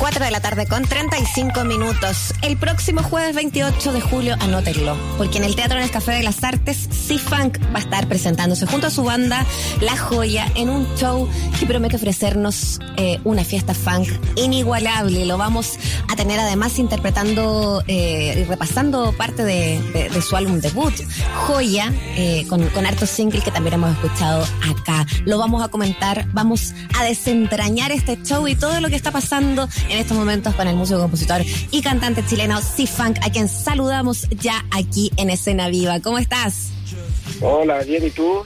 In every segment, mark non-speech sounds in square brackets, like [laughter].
4 de la tarde con 35 minutos. El próximo jueves 28 de julio, anótenlo, porque en el Teatro en el Café de las Artes, C-Funk va a estar presentándose junto a su banda La Joya en un show que promete ofrecernos eh, una fiesta funk inigualable. Lo vamos a tener además interpretando eh, y repasando parte de, su álbum debut, Joya, eh, con, con hartos singles que también hemos escuchado acá. Lo vamos a comentar, vamos a desentrañar este show y todo lo que está pasando en estos momentos con el músico, compositor y cantante chileno C-Funk, a quien saludamos ya aquí en Escena Viva. ¿Cómo estás? Hola, bien, ¿y tú?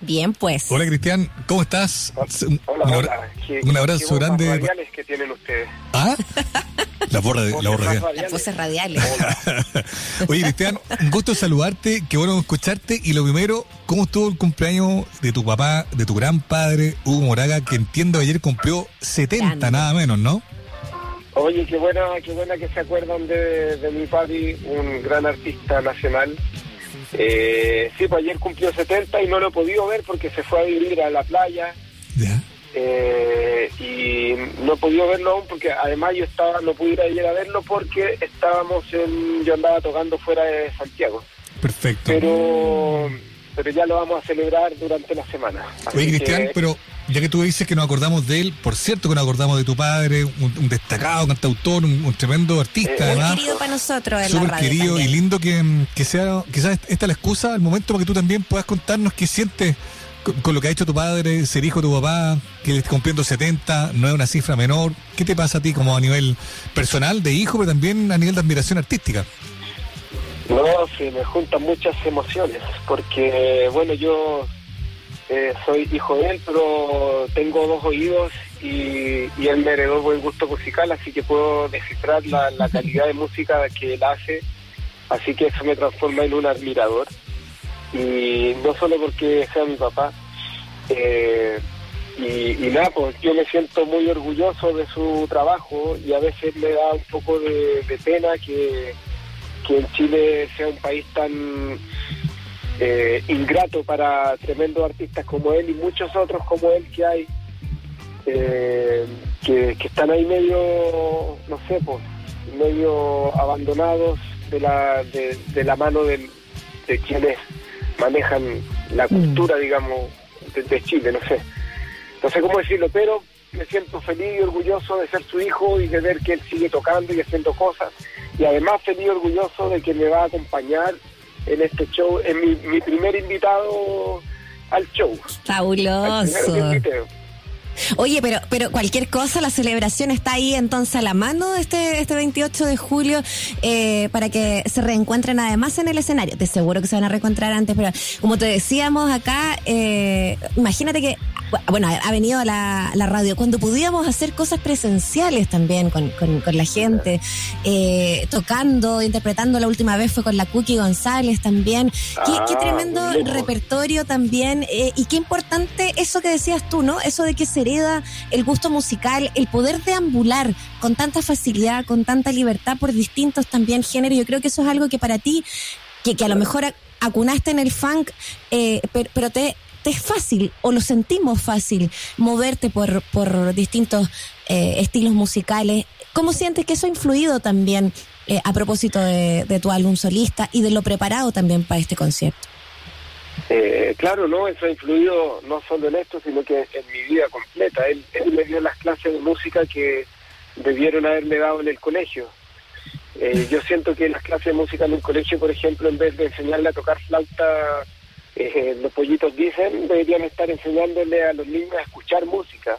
Bien, pues. Hola, Cristian, ¿cómo estás? Hola, un, hola. un abrazo grande. radiales que tienen ustedes? ¿Ah? La borra de, la borra Las voces radiales. [laughs] Oye, Cristian, un gusto saludarte, qué bueno escucharte. Y lo primero, ¿cómo estuvo el cumpleaños de tu papá, de tu gran padre, Hugo Moraga, que entiendo ayer cumplió 70, nada menos, ¿no? Oye, qué buena, qué buena que se acuerdan de, de mi papi, un gran artista nacional. Eh, sí, pues ayer cumplió 70 y no lo he podido ver porque se fue a vivir a la playa. Eh, y no he podido verlo aún porque además yo estaba no pudiera ir a verlo porque estábamos en yo andaba tocando fuera de Santiago. Perfecto. Pero pero ya lo vamos a celebrar durante la semana. Oye, Cristian, pero ya que tú dices que nos acordamos de él, por cierto que nos acordamos de tu padre, un, destacado cantautor, un, tremendo artista, eh, querido para nosotros en la querido y lindo que, que sea, quizás esta es la excusa, el momento para que tú también puedas contarnos qué sientes con, lo que ha hecho tu padre, ser hijo de tu papá, que cumpliendo 70, no es una cifra menor. ¿Qué te pasa a ti como a nivel personal de hijo, pero también a nivel de admiración artística? No, sí, me juntan muchas emociones, porque, bueno, yo eh, soy hijo de él, pero tengo dos oídos y, él me heredó buen gusto musical, así que puedo descifrar la, [laughs] calidad de música que él hace, así que eso me transforma en un admirador. Y no solo porque sea mi papá, eh, y, nada, pues yo me siento muy orgulloso de su trabajo y a veces me da un poco de pena que que en Chile sea un país tan eh, ingrato para tremendos artistas como él y muchos otros como él que hay, eh, que, están ahí medio, no sé, pues, medio abandonados de la, de, la mano de, quienes manejan la mm. cultura, digamos, de, Chile, no sé. No sé cómo decirlo, pero me siento feliz y orgulloso de ser su hijo y de ver que él sigue tocando y haciendo cosas y además feliz orgulloso de que me va a acompañar en este show, en mi, mi primer invitado al show. Fabuloso. Oye, pero pero cualquier cosa, la celebración está ahí entonces a la mano este este 28 de julio eh, para que se reencuentren además en el escenario. De seguro que se van a reencontrar antes, pero como te decíamos acá, eh, imagínate que bueno, ha venido a la, radio, cuando podíamos hacer cosas presenciales también con, con, la gente, eh, tocando, interpretando, la última vez fue con la Cookie González también. Qué, qué ah, tremendo repertorio también, eh, y qué importante eso que decías tú, ¿no? Eso de que se hereda el gusto musical, el poder deambular con tanta facilidad, con tanta libertad por distintos también géneros. Yo creo que eso es algo que para ti, que, que a lo mejor acunaste en el funk, eh, pero te es fácil o lo sentimos fácil moverte por, por distintos eh, estilos musicales. ¿Cómo sientes que eso ha influido también eh, a propósito de, tu álbum solista y de lo preparado también para este concierto? Eh, claro, no, eso ha influido no solo en esto, sino que en mi vida completa. Él, él me dio las clases de música que debieron haberme dado en el colegio. yo siento que las clases de música en el colegio, por ejemplo, en vez de enseñarle a tocar flauta eh, los pollitos dicen, deberían estar enseñándole a los niños a escuchar música.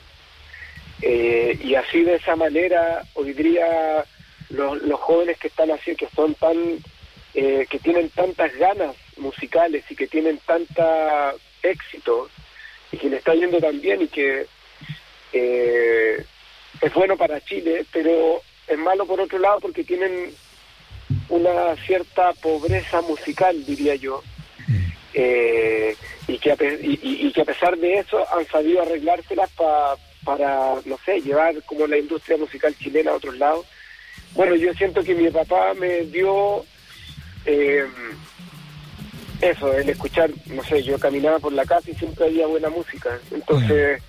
Eh, y así de esa manera, hoy día los, los jóvenes que están así, que son tan, eh, que tienen tantas ganas musicales y que tienen tanta éxito y que le está yendo tan bien y que es bueno para Chile, pero es malo por otro lado porque tienen una cierta pobreza musical, diría yo, eh, y, que a, y, que a pesar de eso han sabido arreglárselas para, no sé, llevar como la industria musical chilena a otros lados. Bueno, yo siento que mi papá me dio eh, eso, el escuchar, no sé, yo caminaba por la casa y siempre había buena música. Entonces,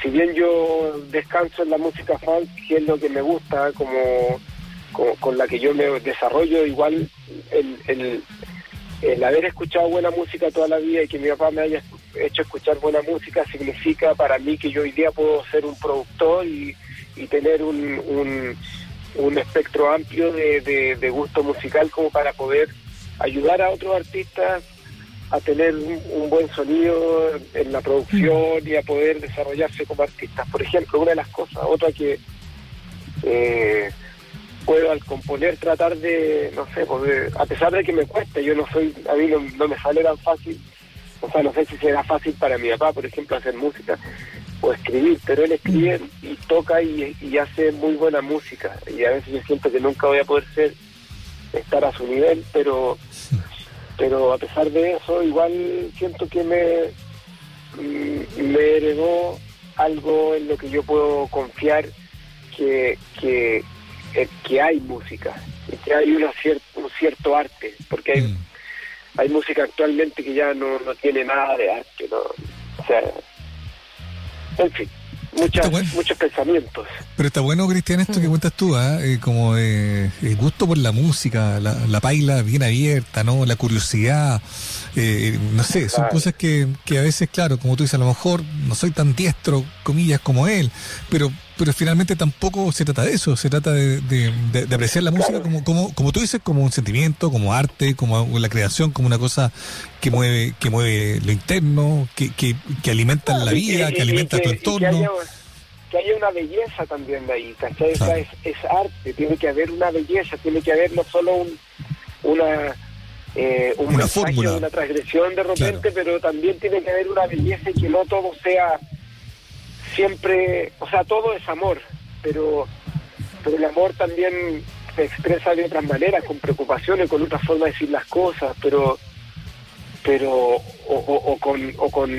si bien yo descanso en la música funk, que es lo que me gusta, como, con la que yo me desarrollo, igual el, el, haber escuchado buena música toda la vida y que mi papá me haya hecho escuchar buena música significa para mí que yo hoy día puedo ser un productor y, tener un, un, espectro amplio de, de gusto musical como para poder ayudar a otros artistas a tener un, buen sonido en la producción y a poder desarrollarse como artistas. Por ejemplo, una de las cosas, otra que eh, puedo al componer tratar de, no sé, pues a pesar de que me cueste, yo no soy, a mí no, me sale tan fácil, o sea, no sé si será fácil para mi papá, por ejemplo, hacer música o escribir, pero él escribe y toca y, y hace muy buena música y a veces yo siento que nunca voy a poder ser estar a su nivel, pero pero a pesar de eso igual siento que me, mm, me heredó algo en lo que yo puedo confiar que, que, eh, que hay música y que hay una un cierto arte, porque hay, mm. hay música actualmente que ya no, no tiene nada de arte, ¿no? O sea, en fin muchos pensamientos. Pero está bueno, Cristian, esto que mm. cuentas tú, ¿ah? eh, como eh, el gusto por la música, la, la, paila bien abierta, ¿no? La curiosidad, eh, no sé, son cosas que, que a veces, claro, como tú dices, a lo mejor no soy tan diestro, comillas, como él, pero pero finalmente tampoco se trata de eso, se trata de, de, apreciar la música como, como, como tú dices, como un sentimiento, como arte, como la creación, como una cosa que mueve, que mueve lo interno, que, que, que alimenta la vida, que, alimenta tu entorno. Que haya, una belleza también de ahí, ¿cachai? es, es, arte, tiene que haber una belleza, tiene que haber no solo un, una... Eh, un una fórmula. una transgresión de repente, pero también tiene que haber una belleza y que no todo sea siempre, o sea, todo es amor, pero, pero el amor también se expresa de otras maneras, con preocupaciones, con otra forma de decir las cosas, pero, pero, o, con, o con,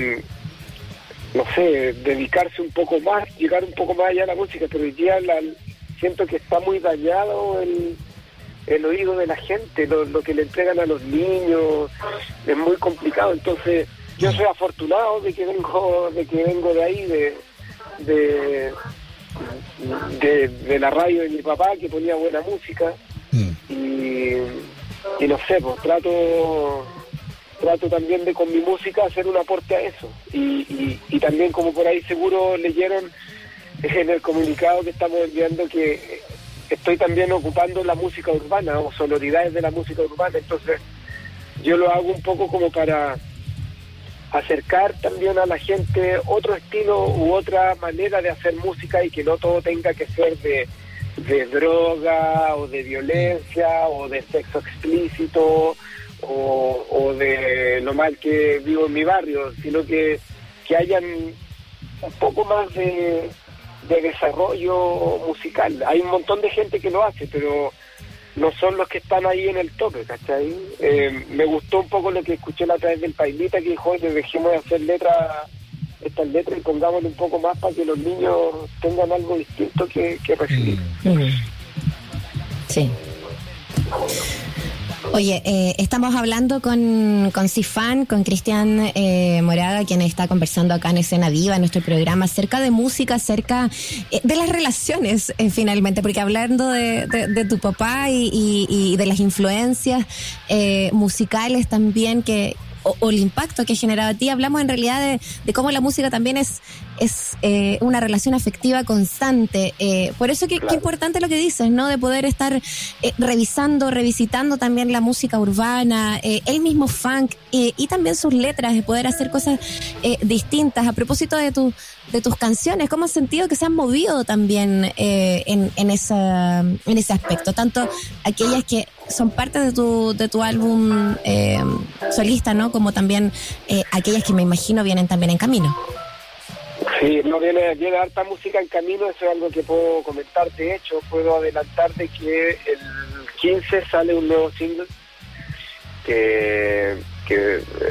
no sé, dedicarse un poco más, llegar un poco más allá a la música, pero hoy día siento que está muy dañado el, el oído de la gente, lo, lo que le entregan a los niños, es muy complicado, entonces yo soy afortunado de que vengo, de que vengo de ahí, de, de, de, la radio de mi papá que ponía buena música. Mm. y, y, no sé, pues trato trato también de con mi música hacer un aporte a eso. Y, y, también como por ahí seguro leyeron en el comunicado que estamos enviando que estoy también ocupando la música urbana o sonoridades de la música urbana. Entonces yo lo hago un poco como para acercar también a la gente otro estilo u otra manera de hacer música y que no todo tenga que ser de, droga o de violencia o de sexo explícito o, de lo mal que vivo en mi barrio, sino que, que hayan un poco más de, de desarrollo musical. Hay un montón de gente que lo hace, pero no son los que están ahí en el tope, ¿cachai? Eh, me gustó un poco lo que escuché la otra vez del Pailita, que dijo, oye, dejemos de hacer letras, estas letras y pongámosle un poco más para que los niños tengan algo distinto que, que recibir. Mm. Sí. Oye, eh, estamos hablando con, con Cifán, con Cristian eh, Moraga, quien está conversando acá en Escena Viva, en nuestro programa, acerca de música, acerca eh, de las relaciones, eh, finalmente, porque hablando de, tu papá y, y, y, de las influencias musicales también que, o, el impacto que ha generado a ti. Hablamos en realidad de, cómo la música también es, es eh, una relación afectiva constante. Eh, por eso que, importante lo que dices, ¿no? De poder estar eh, revisando, revisitando también la música urbana, el mismo funk y también sus letras, de poder hacer cosas distintas. A propósito de, tu, de tus canciones, ¿cómo has sentido que se han movido también en, en, esa, en ese aspecto? Tanto aquellas que son parte de tu, de tu álbum solista, ¿no? Como también aquellas que me imagino vienen también en camino. Sí, no viene, viene harta música en camino, eso es algo que puedo comentar. De hecho, puedo adelantar de que el 15 sale un nuevo single, que,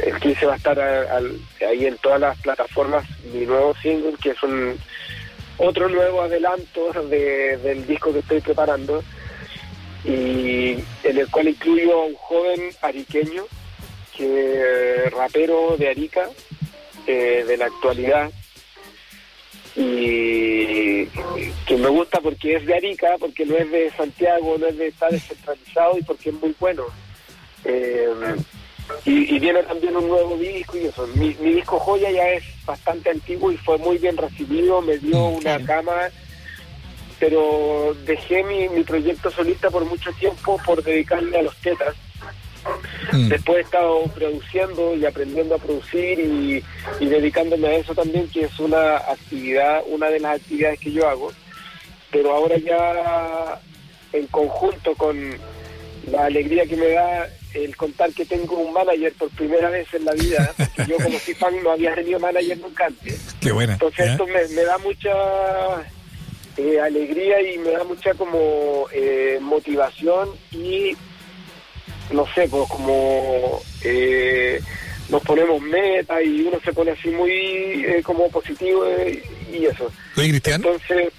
el 15 va a estar ahí en todas las plataformas, mi nuevo single, que es un otro nuevo adelanto del disco que estoy preparando, y en el cual incluyo a un joven ariqueño, que rapero de Arica, eh, de la actualidad, y que me gusta porque es de Arica, porque no es de Santiago, no es de estar descentralizado y porque es muy bueno. Eh, y, viene también un nuevo disco y eso. Mi, disco Joya ya es bastante antiguo y fue muy bien recibido, me dio una cama, pero dejé mi, mi proyecto solista por mucho tiempo por dedicarme a los tetas. Mm. Después he estado produciendo y aprendiendo a producir y, y, dedicándome a eso también, que es una actividad, una de las actividades que yo hago. Pero ahora ya en conjunto con la alegría que me da el contar que tengo un manager por primera vez en la vida, yo como [laughs] si fan no había tenido manager nunca antes. Qué buena. Entonces esto me, da mucha eh, alegría y me da mucha como eh, motivación y no sé, pues como eh, nos ponemos meta y uno se pone así muy como positivo y eso. Oye, Cristian. Entonces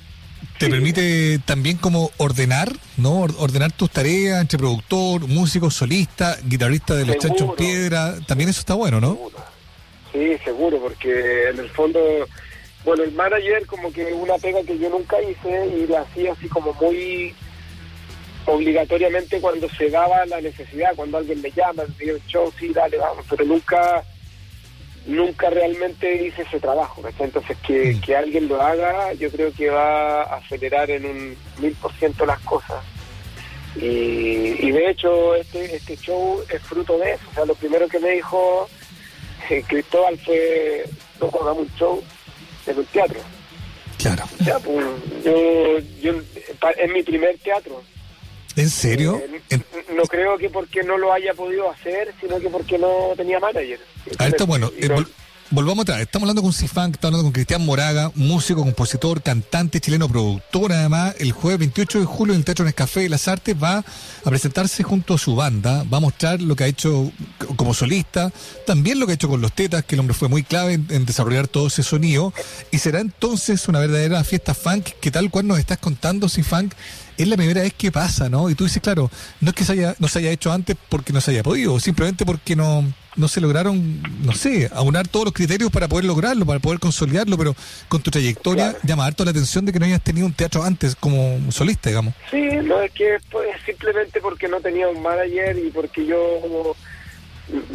te permite también como ordenar, ¿no? Ordenar tus tareas entre productor, músico, solista, guitarrista de los Chanchos Piedra. También eso está bueno, ¿no? Sí, seguro, porque en el fondo, bueno, el manager como que una pega que yo nunca hice y la hacía así como muy obligatoriamente cuando se daba la necesidad, cuando alguien me llama, me show, sí, dale, vamos, pero nunca nunca realmente hice ese trabajo. Entonces, que, mm. que alguien lo haga, yo creo que va a acelerar en un mil por ciento las cosas. Y, y, de hecho, este, este show es fruto de eso. O sea, lo primero que me dijo eh, Cristóbal fue: no hagamos un show en un teatro. Claro. Ya, pues, yo, yo, es mi primer teatro. ¿En serio? Eh, no creo que porque no lo haya podido hacer, sino que porque no tenía manager. Ah, está bueno. Eh, volvamos atrás. Estamos hablando con Cifán, estamos hablando con Cristian Moraga, músico, compositor, cantante chileno, productor. Además, el jueves 28 de julio en el Teatro Nescafé de las Artes va a presentarse junto a su banda. Va a mostrar lo que ha hecho como solista, también lo que ha hecho con los Tetas, que el hombre fue muy clave en, desarrollar todo ese sonido. Y será entonces una verdadera fiesta funk que tal cual nos estás contando, Cifán, es la primera vez que pasa, ¿no? Y tú dices, claro, no es que se haya, no se haya hecho antes porque no se haya podido, simplemente porque no, no se lograron, no sé, aunar todos los criterios para poder lograrlo, para poder consolidarlo, pero con tu trayectoria llama harto la atención de que no hayas tenido un teatro antes como solista, digamos. Sí, no es que pues, simplemente porque no tenía un manager y porque yo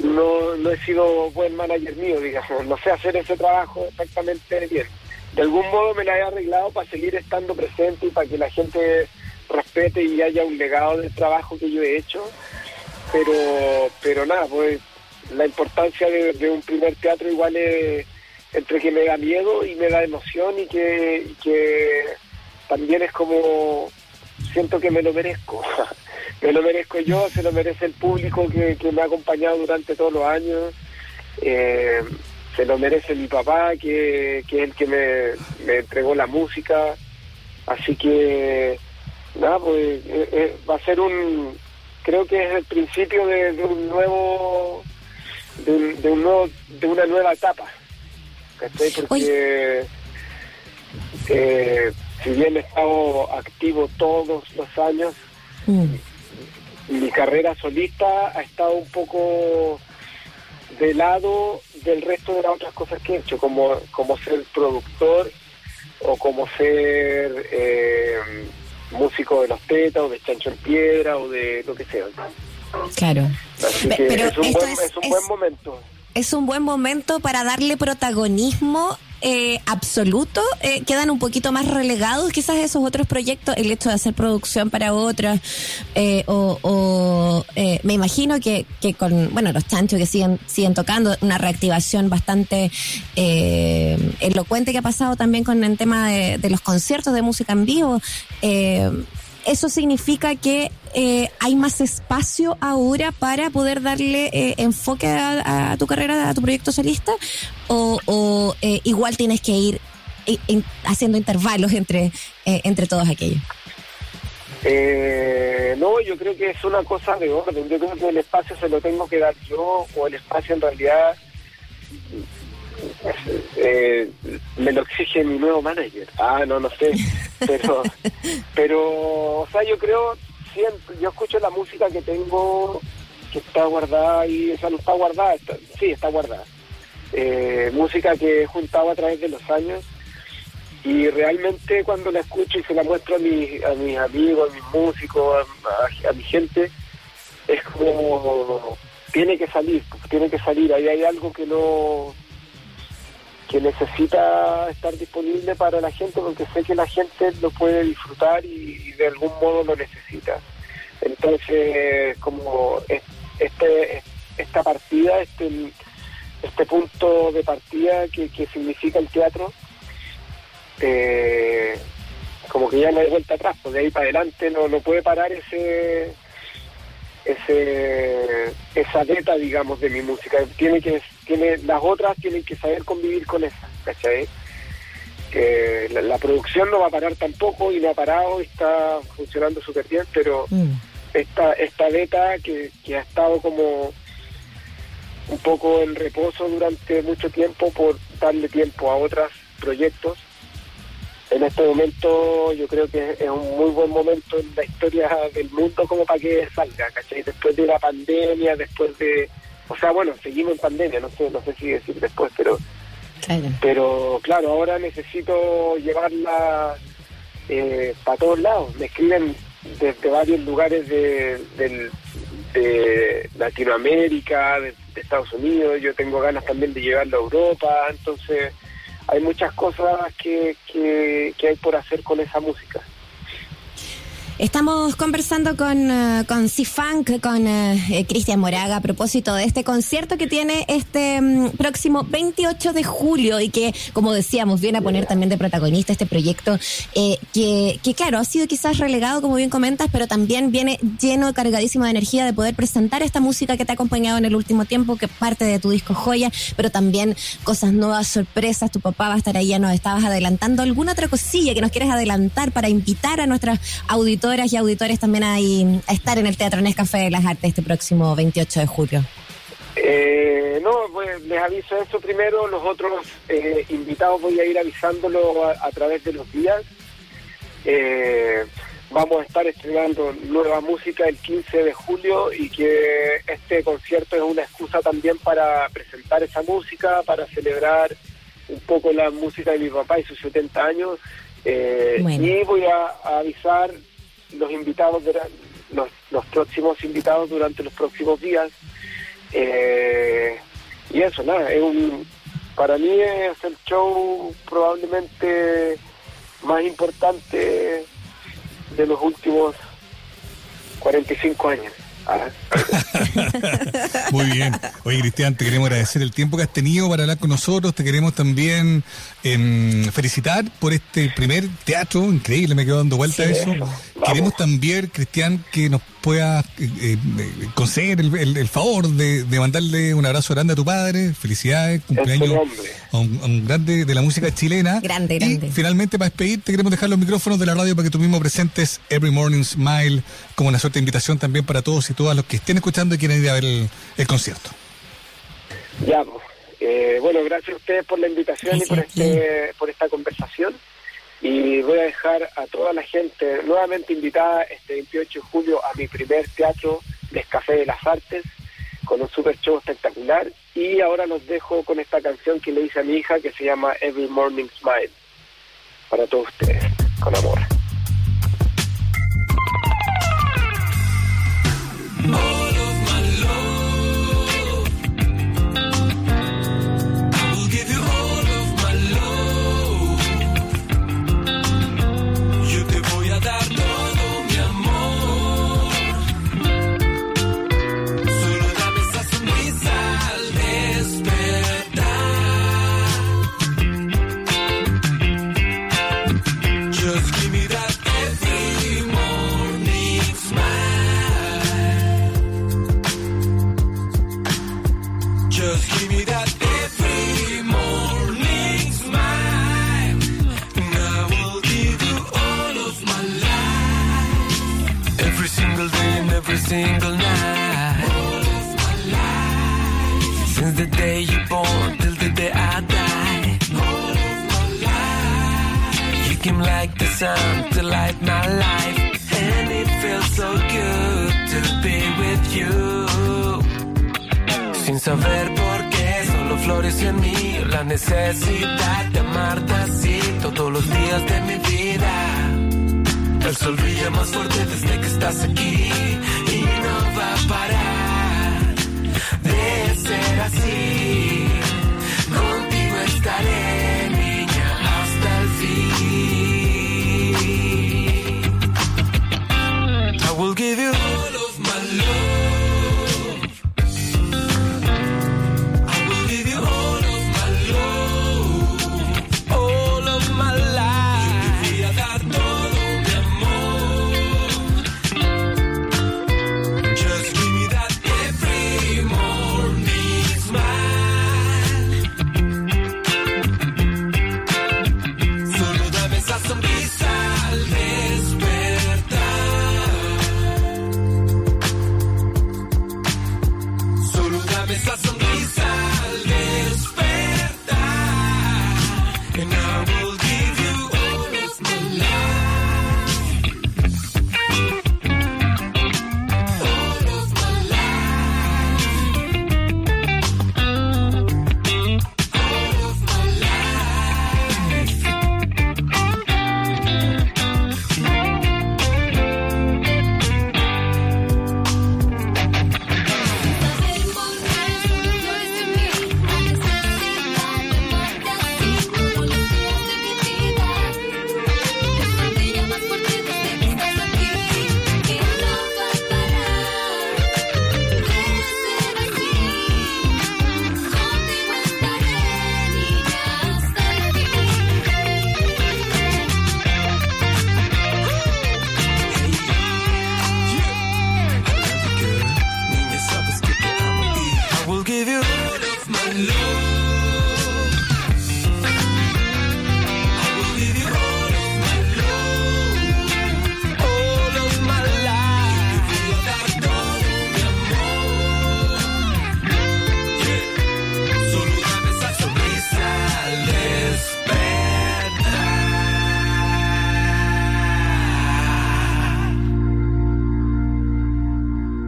no, no he sido buen manager mío, digamos, no sé hacer ese trabajo exactamente bien. De algún modo me la he arreglado para seguir estando presente y para que la gente respete y haya un legado del trabajo que yo he hecho. Pero, pero nada, pues la importancia de, un primer teatro igual es entre que me da miedo y me da emoción y que, también es como siento que me lo merezco. [laughs] me lo merezco yo, se lo merece el público que, me ha acompañado durante todos los años. Eh, se lo merece mi papá, que, es el que me, me entregó la música. Así que nada, pues eh, eh, va a ser un, creo que es el principio de, un nuevo, de, un, nuevo, de una nueva etapa, Porque eh, si bien he estado activo todos los años, mm. mi carrera solista ha estado un poco de lado del resto de las otras cosas que he hecho, como, como ser productor o como ser eh, músico de los tetas o de chancho en piedra o de lo que sea. Claro. Pero es un, buen, es, un buen momento. Es un buen momento para darle protagonismo eh, absoluto, eh, quedan un poquito más relegados quizás esos otros proyectos, el hecho de hacer producción para otras, eh, o, me imagino que, que, con, bueno, los chanchos que siguen, siguen tocando, una reactivación bastante elocuente que ha pasado también con el tema de, de los conciertos de música en vivo eso significa que eh, hay más espacio ahora para poder darle eh, enfoque a, tu carrera, a tu proyecto solista, o, eh, igual tienes que ir haciendo intervalos entre, entre todos aquellos. no, yo creo que es una cosa de orden. Yo creo que el espacio se lo tengo que dar yo, o el espacio en realidad eh, me lo exige mi nuevo manager. Ah, no, no sé. Pero, [laughs] pero, o sea, yo creo, siempre, yo escucho la música que tengo que está guardada y, esa no está guardada, sí, está guardada. Eh, música que he juntado a través de los años y realmente cuando la escucho y se la muestro a, mis a mis amigos, a mis músicos, a, mi gente, es como tiene que salir, tiene que salir, ahí hay algo que no que necesita estar disponible para la gente porque sé que la gente lo puede disfrutar y, de algún modo lo necesita. Entonces, como este esta partida, este este punto de partida que, que significa el teatro, eh, como que ya no hay vuelta atrás, pues de ahí para adelante no, no puede parar ese ese esa beta digamos de mi música tiene que tiene las otras tienen que saber convivir con esa ¿cachai? la, producción no va a parar tampoco y no ha parado está funcionando súper bien pero mm. esta esta beta que, que ha estado como un poco en reposo durante mucho tiempo por darle tiempo a otros proyectos en este momento yo creo que es un muy buen momento en la historia del mundo como para que salga, ¿cachai? Después de la pandemia, después de... O sea, bueno, seguimos en pandemia, no sé, no sé si decir después, pero... Claro. Pero claro, ahora necesito llevarla eh, para todos lados. Me escriben desde varios lugares de, de Latinoamérica, de, de Estados Unidos. Yo tengo ganas también de llevarla a Europa, entonces hay muchas cosas que, que, que hay por hacer con esa música. Estamos conversando con, uh, con C-Funk, con uh, Cristian Moraga a propósito de este concierto que tiene este um, próximo 28 de julio y que, como decíamos, viene a poner también de protagonista este proyecto eh, que, que, claro, ha sido quizás relegado, como bien comentas, pero también viene lleno, cargadísimo de energía de poder presentar esta música que te ha acompañado en el último tiempo, que parte de tu disco Joya, pero también cosas nuevas, sorpresas. Tu papá va a estar ahí, ya nos estabas adelantando. ¿Alguna otra cosilla que nos quieres adelantar para invitar a nuestras auditores? Y auditores también a, a estar en el Teatro Nescafé de las Artes este próximo 28 de julio? Eh, no, pues les aviso eso primero. Los otros eh, invitados voy a ir avisándolo a, través de los días. Eh, vamos a estar estrenando nueva música el 15 de julio y que este concierto es una excusa también para presentar esa música, para celebrar un poco la música de mi papá y sus 70 años. Y voy a avisar los invitados, los, los próximos invitados durante los próximos días. Eh, y eso, nada, es un, para mí es el show probablemente más importante de los últimos 45 años. [laughs] Muy bien. Oye, Cristian, te queremos agradecer el tiempo que has tenido para hablar con nosotros. Te queremos también em, felicitar por este primer teatro. Increíble, me quedo dando vuelta a eso. Queremos también, Cristian, que nos pueda eh, eh, conceder el, favor de, mandarle un abrazo grande a tu padre. Felicidades, cumpleaños a un, grande de la música chilena. Grande, grande. Y finalmente, para despedirte, queremos dejar los micrófonos de la radio para que tú mismo presentes Every Morning Smile como una suerte de invitación también para todos y todas los que estén escuchando y quieren ir a ver el, concierto. Ya, pues, eh, bueno, gracias a ustedes por la invitación y por, este, por esta conversación y voy a dejar a toda la gente nuevamente invitada este 28 de julio a mi primer teatro Descafé de las Artes con un super show espectacular y ahora los dejo con esta canción que le hice a mi hija que se llama Every Morning Smile para todos ustedes con amor. Single day and every single night. Since the day you born till the day I die. You came like the sun to light my life. And it feels so good to be with you. Sin saber por qué, solo flores en mí la necesidad de amarte así todos los días de mi vida. El sol brilla más fuerte desde que estás aquí y no va a parar de ser así. Contigo estaré.